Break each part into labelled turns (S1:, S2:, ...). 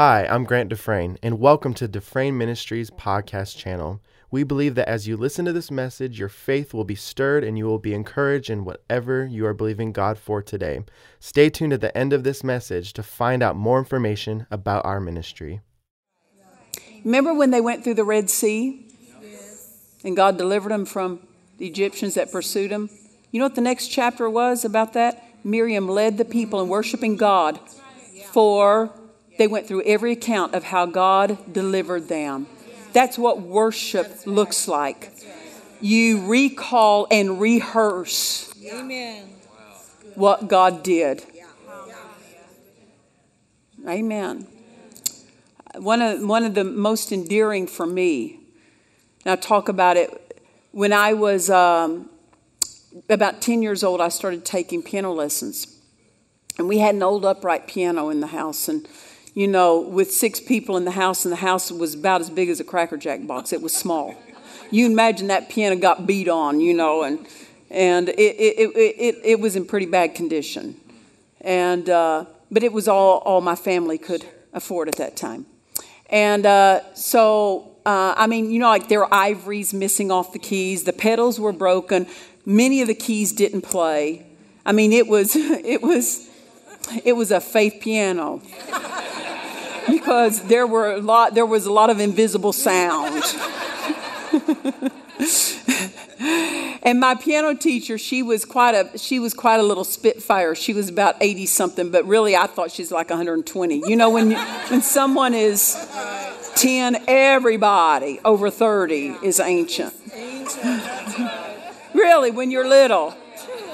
S1: Hi, I'm Grant Dufresne, and welcome to Dufresne Ministries podcast channel. We believe that as you listen to this message, your faith will be stirred and you will be encouraged in whatever you are believing God for today. Stay tuned at the end of this message to find out more information about our ministry.
S2: Remember when they went through the Red Sea and God delivered them from the Egyptians that pursued them? You know what the next chapter was about that? Miriam led the people in worshiping God for they went through every account of how God delivered them. That's what worship looks like. You recall and rehearse what God did. Amen. One of, one of the most endearing for me, I talk about it, when I was um, about 10 years old, I started taking piano lessons. And we had an old upright piano in the house. And you know, with six people in the house, and the house was about as big as a Cracker Jack box. It was small. You imagine that piano got beat on, you know, and and it it, it, it, it was in pretty bad condition. And uh, but it was all all my family could afford at that time. And uh, so uh, I mean, you know, like there were ivories missing off the keys. The pedals were broken. Many of the keys didn't play. I mean, it was it was it was a faith piano because there were a lot there was a lot of invisible sound. And my piano teacher she was quite a she was quite a little spitfire. She was about 80 something but really i thought she's like 120 you know when when someone is 10 everybody over 30 is ancient. Really when you're little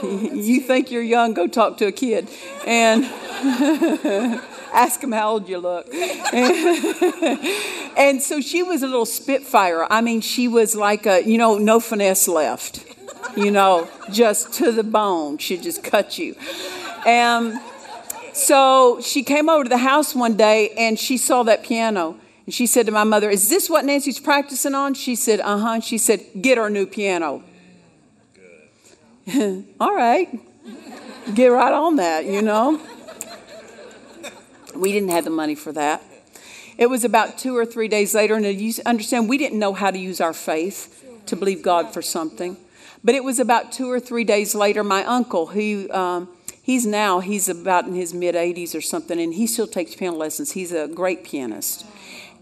S2: you think you're young go talk to a kid. And ask them how old you look. and so she was a little spitfire. I mean, she was like a, you know, no finesse left, you know, just to the bone. She'd just cut you. And so she came over to the house one day and she saw that piano. And she said to my mother, Is this what Nancy's practicing on? She said, Uh huh. She said, Get her new piano. All right. Get right on that, you know. We didn't have the money for that. It was about two or three days later, and you understand, we didn't know how to use our faith to believe God for something. But it was about two or three days later, my uncle, who um, he's now, he's about in his mid 80s or something, and he still takes piano lessons. He's a great pianist.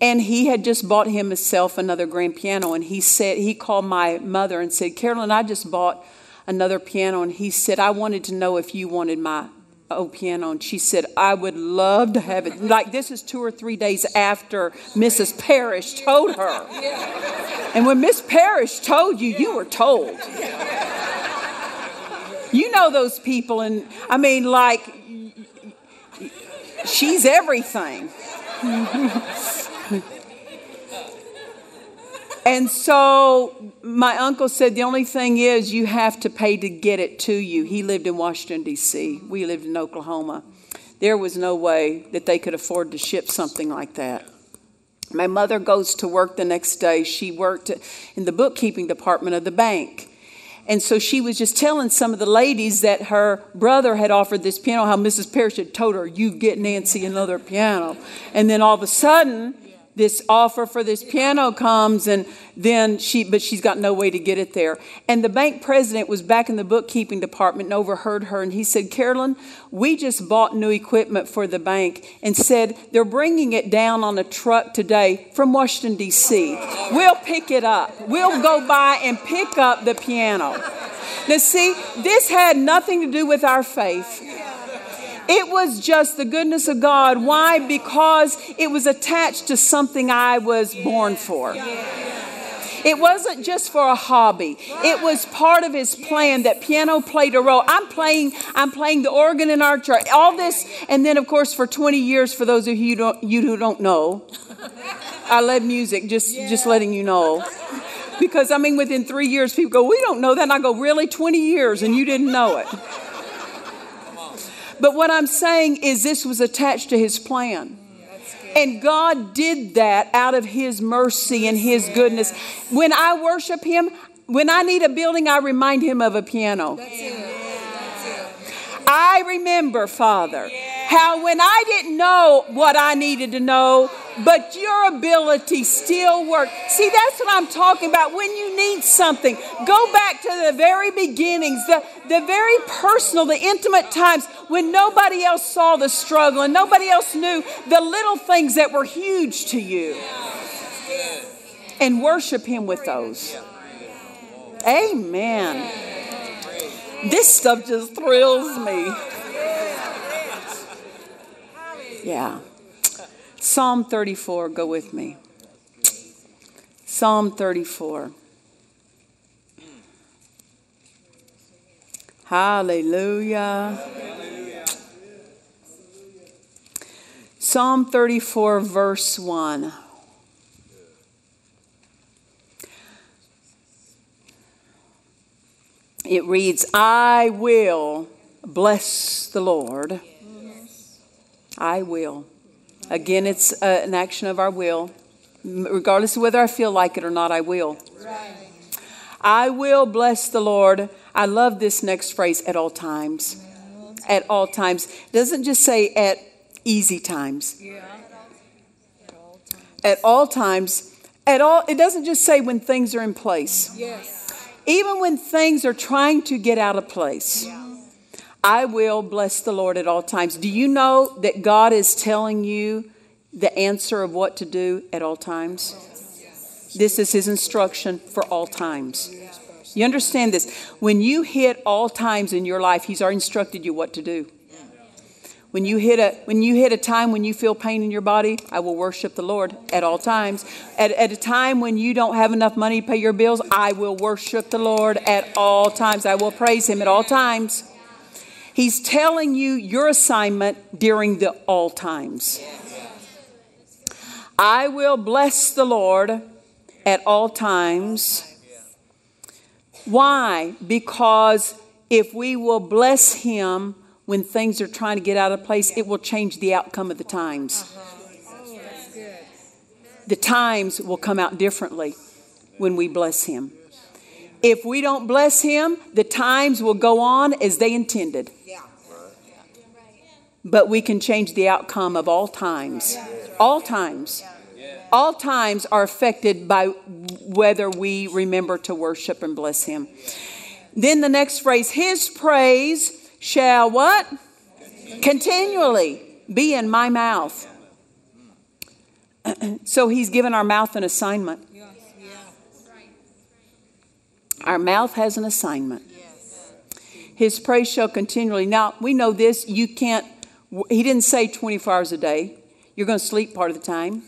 S2: And he had just bought himself another grand piano, and he said, he called my mother and said, Carolyn, I just bought another piano. And he said, I wanted to know if you wanted my oh piano and she said i would love to have it. Like this is two or three days after mrs parrish told her. And when miss parrish told you you were told. You know those people and i mean like she's everything And so my uncle said, The only thing is, you have to pay to get it to you. He lived in Washington, D.C., we lived in Oklahoma. There was no way that they could afford to ship something like that. My mother goes to work the next day. She worked in the bookkeeping department of the bank. And so she was just telling some of the ladies that her brother had offered this piano, how Mrs. Parrish had told her, You get Nancy another piano. And then all of a sudden, this offer for this piano comes and then she but she's got no way to get it there. And the bank president was back in the bookkeeping department and overheard her and he said carolyn we just bought new equipment for the bank and said they're bringing it down on a truck today from washington d.c we'll pick it up. We'll go by and pick up the piano. Now see this had nothing to do with our faith it was just the goodness of God. Why? Because it was attached to something I was born for. It wasn't just for a hobby. It was part of his plan that piano played a role. I'm playing I'm playing the organ in our church. All this and then of course for 20 years for those of you, don't, you who don't know, I led music just just letting you know. Because I mean within 3 years people go, "We don't know that." And I go, "Really? 20 years and you didn't know it?" But what I'm saying is, this was attached to his plan. And God did that out of His mercy and His goodness. When I worship Him, when I need a building, I remind Him of a piano. I remember, Father, How when I didn't know what I needed to know, but your ability still worked. See, that's what I'm talking about. When you need something, go back to the very beginnings, the, the very personal, the intimate times when nobody else saw the struggle and nobody else knew the little things that were huge to you. And worship Him with those. Amen. This stuff just thrills me. Yeah. Psalm 34, go with me. Psalm 34. Hallelujah. Psalm 34, verse 1. It reads, I will bless the Lord. I will. Again, it's uh, an action of our will. Regardless of whether I feel like it or not, I will. I will bless the Lord. I love this next phrase at all times. At all times. It doesn't just say at easy times. Yeah. At all times. At all it doesn't just say when things are in place.
S3: Yes.
S2: Even when things are trying to get out of place. I will bless the Lord at all times. Do you know that God is telling you the answer of what to do at all times? This is His instruction for all times. You understand this? When you hit all times in your life, He's already instructed you what to do. When you hit a when you hit a time when you feel pain in your body, I will worship the Lord at all times. At, at a time when you don't have enough money to pay your bills, I will worship the Lord at all times. I will praise Him at all times. He's telling you your assignment during the all times. I will bless the Lord at all times. Why? Because if we will bless Him when things are trying to get out of place, it will change the outcome of the times. The times will come out differently when we bless Him. If we don't bless Him, the times will go on as they intended. But we can change the outcome of all times. All times. All times are affected by whether we remember to worship and bless Him. Then the next phrase, His praise shall what? Continually be in my mouth. so He's given our mouth an assignment. Our mouth has an assignment. His praise shall continually. Now, we know this. You can't, he didn't say 24 hours a day. You're going to sleep part of the time.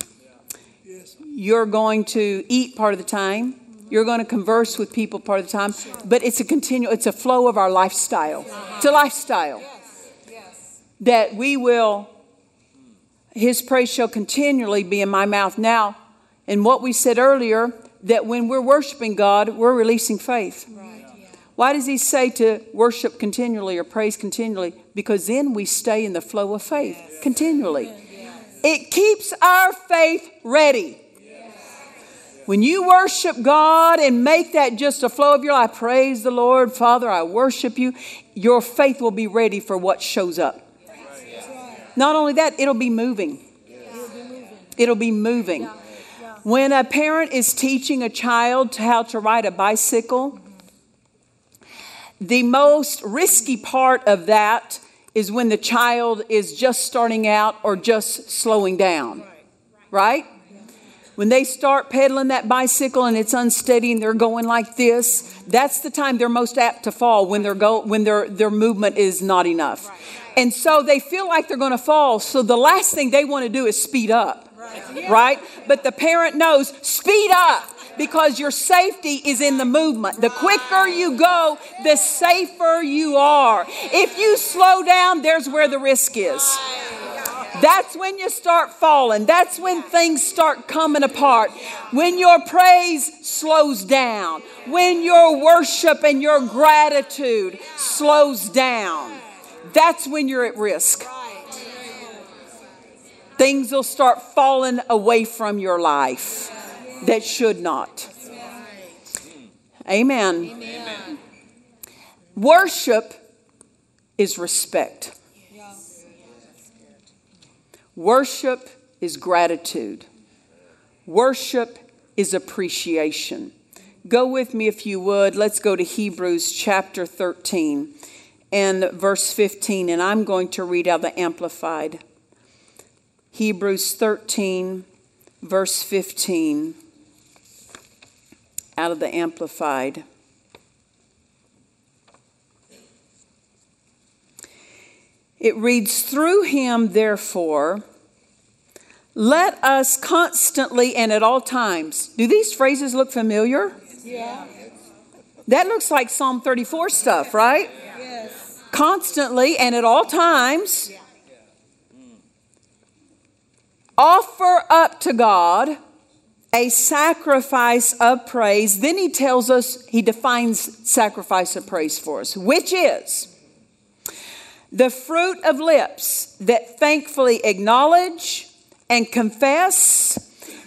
S2: You're going to eat part of the time. You're going to converse with people part of the time. But it's a continual, it's a flow of our lifestyle. It's a lifestyle that we will, his praise shall continually be in my mouth. Now, and what we said earlier, that when we're worshiping God, we're releasing faith. Why does he say to worship continually or praise continually? Because then we stay in the flow of faith continually. It keeps our faith ready. When you worship God and make that just a flow of your life, praise the Lord, Father, I worship you, your faith will be ready for what shows up. Not only that, it'll be moving. It'll be moving. When a parent is teaching a child how to ride a bicycle, the most risky part of that is when the child is just starting out or just slowing down. Right? When they start pedaling that bicycle and it's unsteady and they're going like this, that's the time they're most apt to fall when their go when their their movement is not enough. And so they feel like they're going to fall. So the last thing they want to do is speed up. Right? But the parent knows, speed up because your safety is in the movement. The quicker you go, the safer you are. If you slow down, there's where the risk is. That's when you start falling. That's when things start coming apart. When your praise slows down. When your worship and your gratitude slows down. That's when you're at risk. Things will start falling away from your life that should not. Amen.
S3: Amen.
S2: Worship is respect. Worship is gratitude, worship is appreciation. Go with me if you would. Let's go to Hebrews chapter 13 and verse 15, and I'm going to read out the Amplified. Hebrews 13, verse 15, out of the Amplified. It reads, Through him, therefore, let us constantly and at all times. Do these phrases look familiar?
S3: Yeah.
S2: That looks like Psalm 34 stuff, right?
S3: Yes.
S2: Constantly and at all times. Offer up to God a sacrifice of praise. Then he tells us, he defines sacrifice of praise for us, which is the fruit of lips that thankfully acknowledge and confess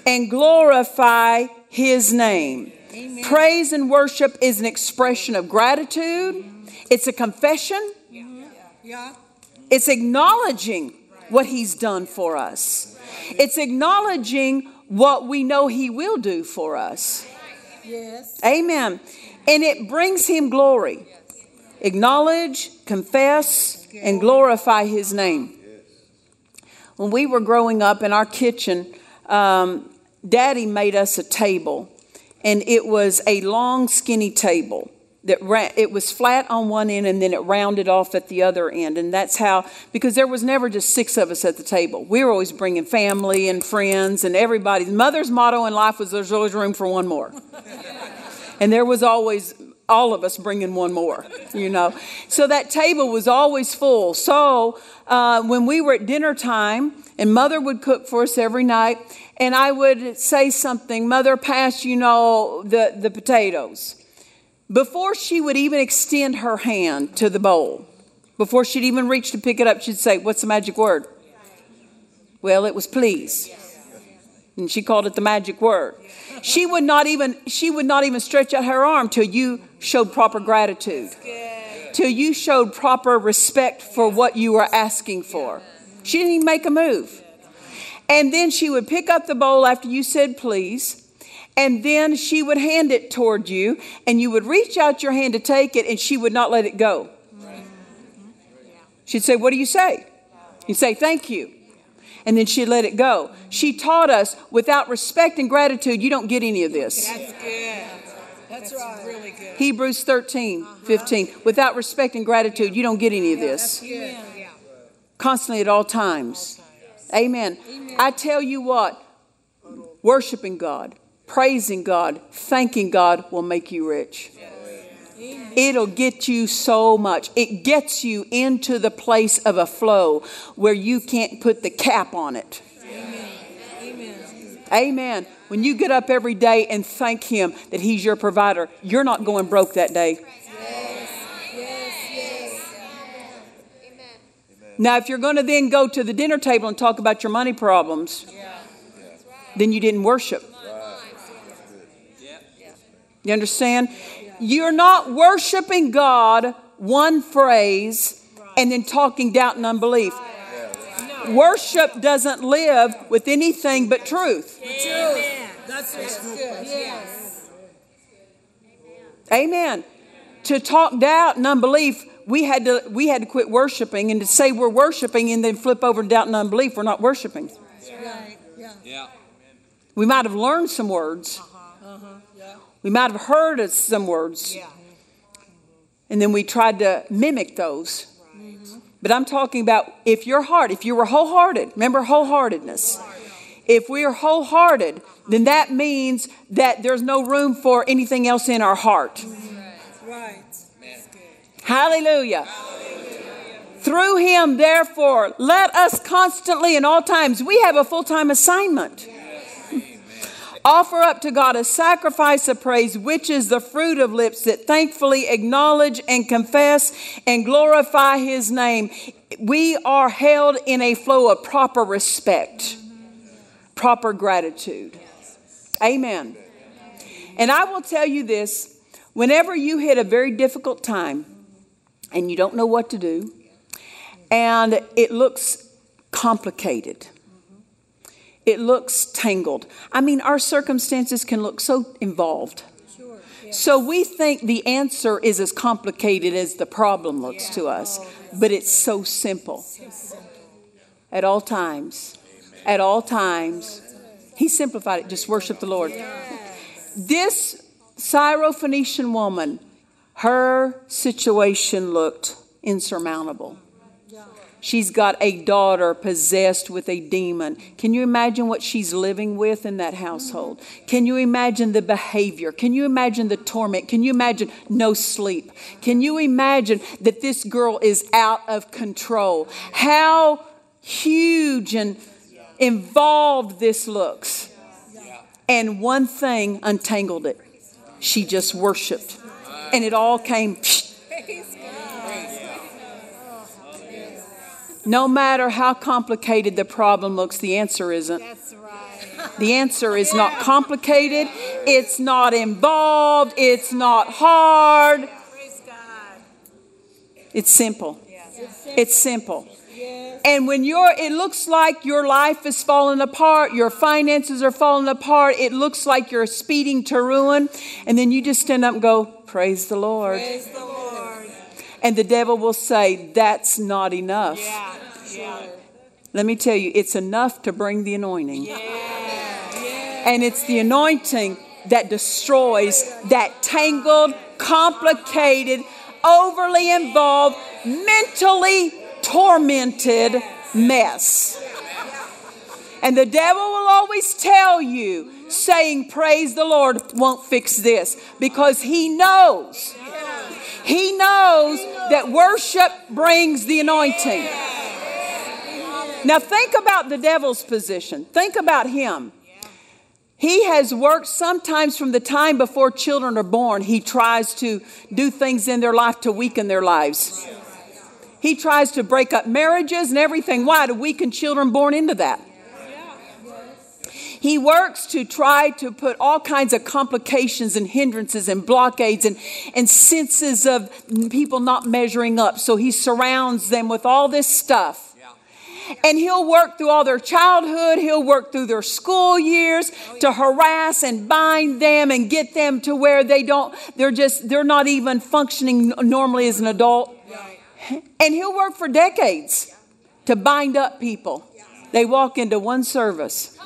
S2: and glorify his name.
S3: Amen.
S2: Praise and worship is an expression of gratitude, it's a confession,
S3: Yeah.
S2: it's acknowledging what he's done for us, it's acknowledging what we know he will do for us.
S3: Yes.
S2: Amen. And it brings him glory. Acknowledge, confess, and glorify his name. When we were growing up in our kitchen, um, Daddy made us a table, and it was a long, skinny table. That ra- it was flat on one end and then it rounded off at the other end. And that's how, because there was never just six of us at the table. We were always bringing family and friends and everybody. Mother's motto in life was there's always room for one more. and there was always all of us bringing one more, you know. So that table was always full. So uh, when we were at dinner time, and mother would cook for us every night, and I would say something, Mother, pass, you know, the, the potatoes. Before she would even extend her hand to the bowl, before she'd even reach to pick it up, she'd say, What's the magic word? Well, it was please. And she called it the magic word. She would not even she would not even stretch out her arm till you showed proper gratitude. Till you showed proper respect for what you were asking for. She didn't even make a move. And then she would pick up the bowl after you said please. And then she would hand it toward you, and you would reach out your hand to take it, and she would not let it go. She'd say, What do you say? You'd say, Thank you. And then she'd let it go. She taught us without respect and gratitude, you don't get any of this.
S3: That's good. That's, right. really good.
S2: Hebrews 13, uh-huh. 15. Without respect and gratitude, you don't get any of this.
S3: Good. Yeah.
S2: Constantly at all times. Amen. I tell you what, worshiping God, praising God, thanking God will make you rich. It'll get you so much. It gets you into the place of a flow where you can't put the cap on it. Amen. When you get up every day and thank Him that He's your provider, you're not going broke that day. Now, if you're going to then go to the dinner table and talk about your money problems, then you didn't worship. You understand? You're not worshiping God one phrase and then talking doubt and unbelief. Worship doesn't live with anything but truth.
S3: That's, that's good. Yes.
S2: Amen. To talk doubt and unbelief, we had to we had to quit worshiping and to say we're worshiping and then flip over to doubt and unbelief, we're not worshiping.
S3: Right. Yeah.
S4: Yeah.
S2: We might have learned some words. Uh-huh. We might have heard some words.
S3: Yeah.
S2: And then we tried to mimic those. But I'm talking about if your heart, if you were wholehearted, remember wholeheartedness. If we are wholehearted, then that means that there's no room for anything else in our heart.
S3: Right.
S2: Hallelujah. Through him, therefore, let us constantly and all times, we have a full time assignment. Offer up to God a sacrifice of praise, which is the fruit of lips that thankfully acknowledge and confess and glorify His name. We are held in a flow of proper respect, proper gratitude. Amen. And I will tell you this whenever you hit a very difficult time and you don't know what to do, and it looks complicated, it looks tangled. I mean, our circumstances can look so involved. So we think the answer is as complicated as the problem looks to us, oh, but it's so simple. At all times, at all times, he simplified it. Just worship the Lord. This Syrophoenician woman, her situation looked insurmountable. She's got a daughter possessed with a demon. Can you imagine what she's living with in that household? Can you imagine the behavior? Can you imagine the torment? Can you imagine no sleep? Can you imagine that this girl is out of control? How huge and involved this looks. And one thing untangled it. She just worshiped. And it all came. No matter how complicated the problem looks, the answer isn't.
S3: That's right.
S2: The answer is not complicated, it's not involved, it's not hard.
S3: Praise God.
S2: It's simple. It's simple. And when you're, it looks like your life is falling apart, your finances are falling apart, it looks like you're speeding to ruin, and then you just stand up and go, Praise the Lord.
S3: Praise the Lord.
S2: And the devil will say, That's not enough.
S3: Yeah. Yeah.
S2: Let me tell you, it's enough to bring the anointing. And it's the anointing that destroys that tangled, complicated, overly involved, mentally tormented mess. And the devil will always tell you, saying, Praise the Lord, won't fix this because he knows. He knows that worship brings the anointing. Now, think about the devil's position. Think about him. He has worked sometimes from the time before children are born. He tries to do things in their life to weaken their lives. He tries to break up marriages and everything. Why? To weaken children born into that. He works to try to put all kinds of complications and hindrances and blockades and, and senses of people not measuring up. So he surrounds them with all this stuff. And he'll work through all their childhood, he'll work through their school years to harass and bind them and get them to where they don't, they're just, they're not even functioning normally as an adult. And he'll work for decades to bind up people. They walk into one service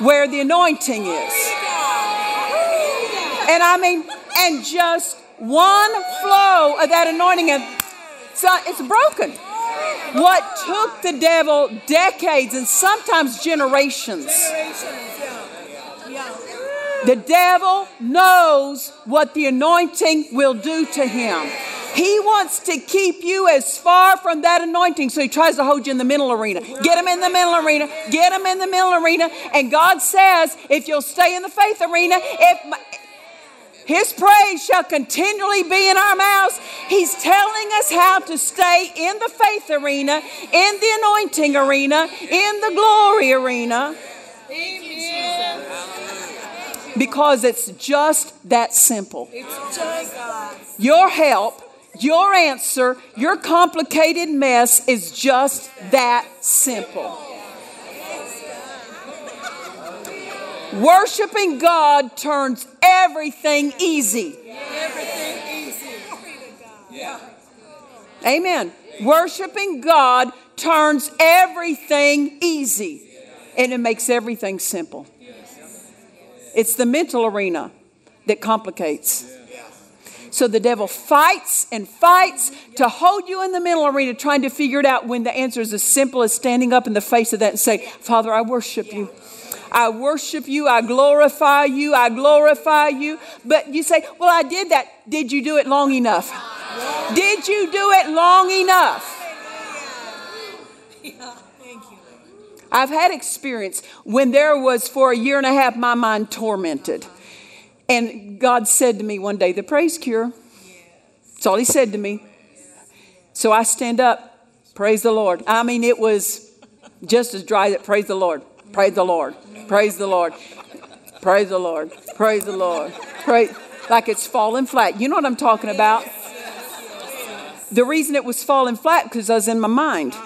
S2: where the anointing is. And I mean, and just one flow of that anointing, and so it's broken. What took the devil decades and sometimes generations. The devil knows what the anointing will do to him. He wants to keep you as far from that anointing, so he tries to hold you in the middle arena. Get him in the middle arena. Get him in the middle arena. And God says, if you'll stay in the faith arena, if my, his praise shall continually be in our mouths. He's telling us how to stay in the faith arena, in the anointing arena, in the glory arena. Because it's just that simple. Your help, your answer, your complicated mess is just that simple. Worshiping God turns everything easy.
S3: Easy.
S2: Amen. Worshiping God turns everything easy and it makes everything simple. It's the mental arena that complicates. So the devil fights and fights to hold you in the mental arena, trying to figure it out when the answer is as simple as standing up in the face of that and say, Father, I worship you. I worship you. I glorify you. I glorify you. But you say, Well, I did that. Did you do it long enough? Did you do it long enough? I've had experience when there was for a year and a half my mind tormented. And God said to me one day, The praise cure. That's all He said to me. So I stand up, praise the Lord. I mean, it was just as dry as praise the Lord, praise the Lord, praise the Lord, praise the Lord, praise the Lord, praise, like it's falling flat. You know what I'm talking about? The reason it was falling flat because I was in my mind.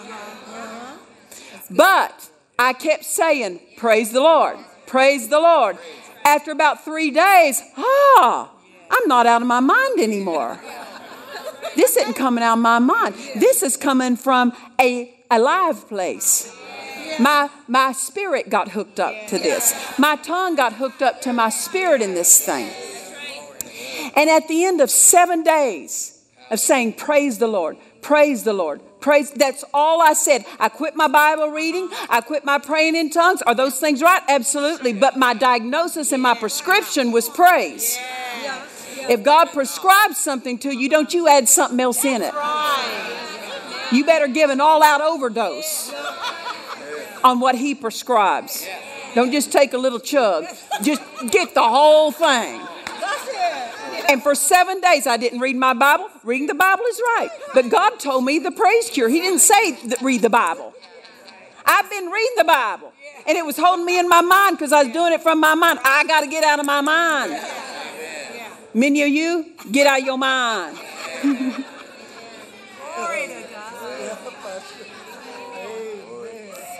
S2: But I kept saying, Praise the Lord, praise the Lord. After about three days, ah, I'm not out of my mind anymore. This isn't coming out of my mind. This is coming from a alive place. My, my spirit got hooked up to this. My tongue got hooked up to my spirit in this thing. And at the end of seven days of saying, Praise the Lord, praise the Lord, praise, that's all I said. I quit my Bible reading, I quit my praying in tongues. Are those things right? Absolutely. But my diagnosis and my prescription was praise. If God prescribes something to you, don't you add something else in it. You better give an all out overdose on what He prescribes. Don't just take a little chug, just get the whole thing. And for seven days, I didn't read my Bible. Reading the Bible is right. But God told me the praise cure. He didn't say read the Bible. I've been reading the Bible. And it was holding me in my mind because I was doing it from my mind. I got to get out of my mind. Many of you, get out of your mind.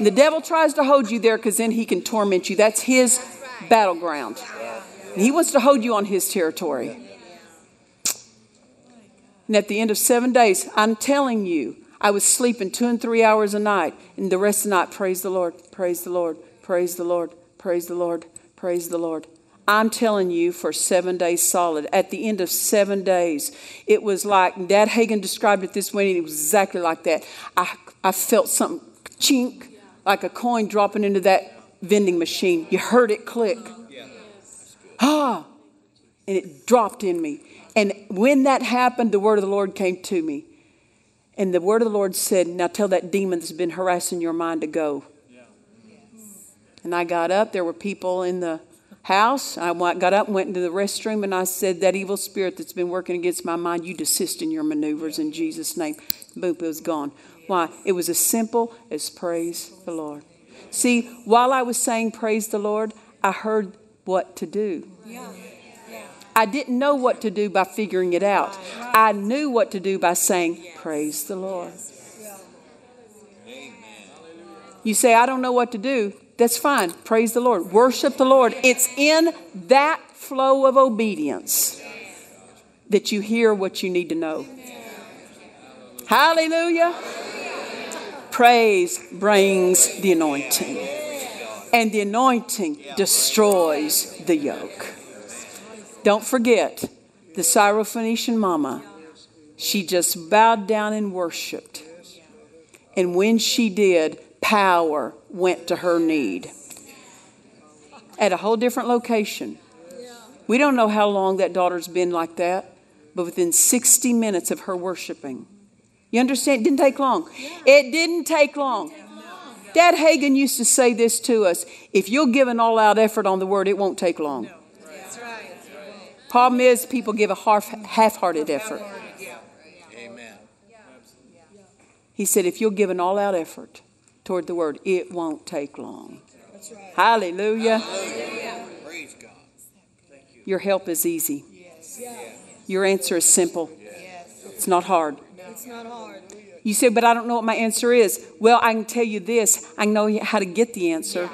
S2: The devil tries to hold you there because then he can torment you. That's his battleground. He wants to hold you on his territory. And at the end of seven days, I'm telling you, I was sleeping two and three hours a night. And the rest of the night, praise the Lord, praise the Lord, praise the Lord, praise the Lord, praise the Lord. I'm telling you, for seven days solid. At the end of seven days, it was like Dad Hagin described it this way, and it was exactly like that. I, I felt something chink, like a coin dropping into that vending machine. You heard it click. Ah, and it dropped in me. And when that happened, the word of the Lord came to me. And the word of the Lord said, Now tell that demon that's been harassing your mind to go. And I got up. There were people in the house. I got up went into the restroom and I said, That evil spirit that's been working against my mind, you desist in your maneuvers in Jesus' name. Boom, it was gone. Why? It was as simple as praise the Lord. See, while I was saying praise the Lord, I heard what to do. I didn't know what to do by figuring it out. I knew what to do by saying, Praise the Lord. You say, I don't know what to do. That's fine. Praise the Lord. Worship the Lord. It's in that flow of obedience that you hear what you need to know. Hallelujah. Praise brings the anointing, and the anointing destroys the yoke. Don't forget the Syrophoenician mama. She just bowed down and worshiped. And when she did, power went to her need at a whole different location. We don't know how long that daughter's been like that, but within 60 minutes of her worshiping. You understand? It didn't take long. It didn't take long. Dad Hagin used to say this to us if you'll give an all out effort on the word, it won't take long.
S3: That's right.
S2: Problem is, people give a half hearted effort.
S4: Amen.
S2: He said, if you'll give an all out effort toward the word, it won't take long.
S3: That's right.
S2: Hallelujah.
S4: Praise God. You.
S2: Your help is easy.
S3: Yeah.
S2: Your answer is simple. Yes. It's not hard.
S3: It's not hard.
S2: You say, but I don't know what my answer is. Well, I can tell you this. I know how to get the answer.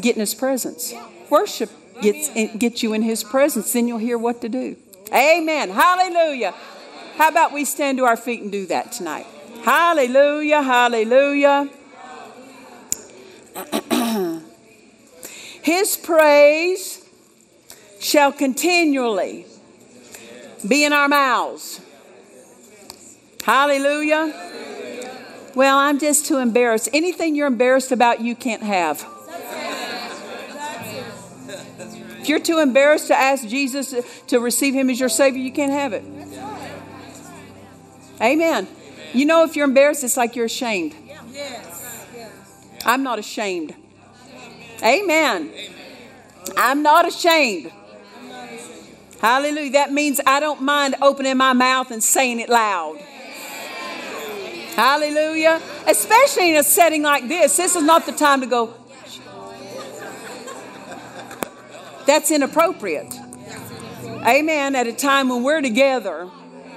S2: Get in His presence. Worship gets in, get you in His presence. Then you'll hear what to do. Amen. Hallelujah. How about we stand to our feet and do that tonight? Hallelujah. Hallelujah. His praise shall continually be in our mouths. Hallelujah. Well, I'm just too embarrassed. Anything you're embarrassed about, you can't have. You're too embarrassed to ask Jesus to receive Him as your Savior, you can't have it. Amen. You know, if you're embarrassed, it's like you're ashamed.
S3: Yes.
S2: I'm not ashamed. Amen. I'm not ashamed. Hallelujah. That means I don't mind opening my mouth and saying it loud. Hallelujah. Especially in a setting like this. This is not the time to go. That's inappropriate. Amen. At a time when we're together.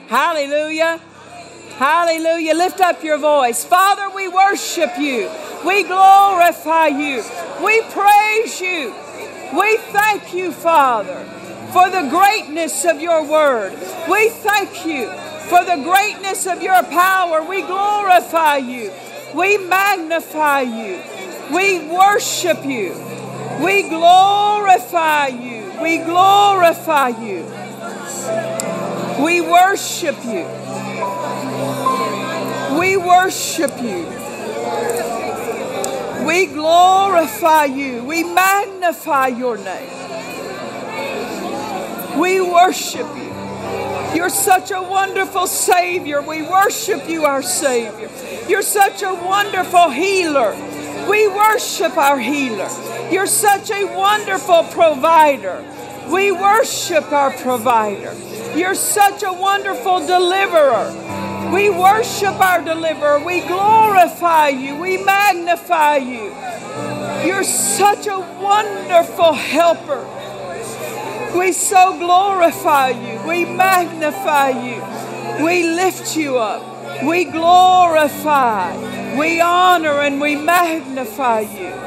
S2: Hallelujah. Hallelujah. Lift up your voice. Father, we worship you. We glorify you. We praise you. We thank you, Father, for the greatness of your word. We thank you for the greatness of your power. We glorify you. We magnify you. We worship you. We glorify you. We glorify you. We worship you. We worship you. We glorify you. We magnify your name. We worship you. You're such a wonderful Savior. We worship you, our Savior. You're such a wonderful healer. We worship our healer. You're such a wonderful provider. We worship our provider. You're such a wonderful deliverer. We worship our deliverer. We glorify you. We magnify you. You're such a wonderful helper. We so glorify you. We magnify you. We lift you up. We glorify. We honor and we magnify you.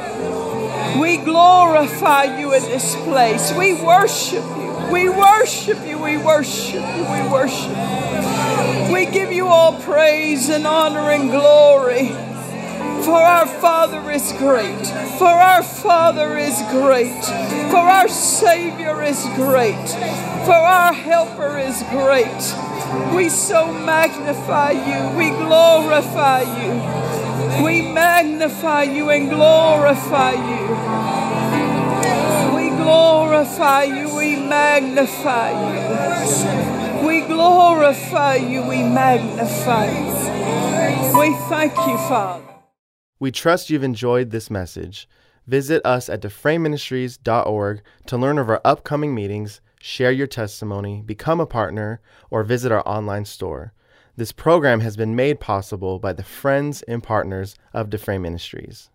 S2: We glorify you in this place. We worship you. We worship you. We worship you. We worship you. We give you all praise and honor and glory. For our Father is great. For our Father is great. For our Savior is great. For our Helper is great. We so magnify you. We glorify you. We magnify you and glorify you. We glorify you. We magnify you. We glorify you. We magnify you. We thank you, Father.
S1: We trust you've enjoyed this message. Visit us at dufresneministries.org to learn of our upcoming meetings, share your testimony, become a partner, or visit our online store. This program has been made possible by the friends and partners of Dufresne Ministries.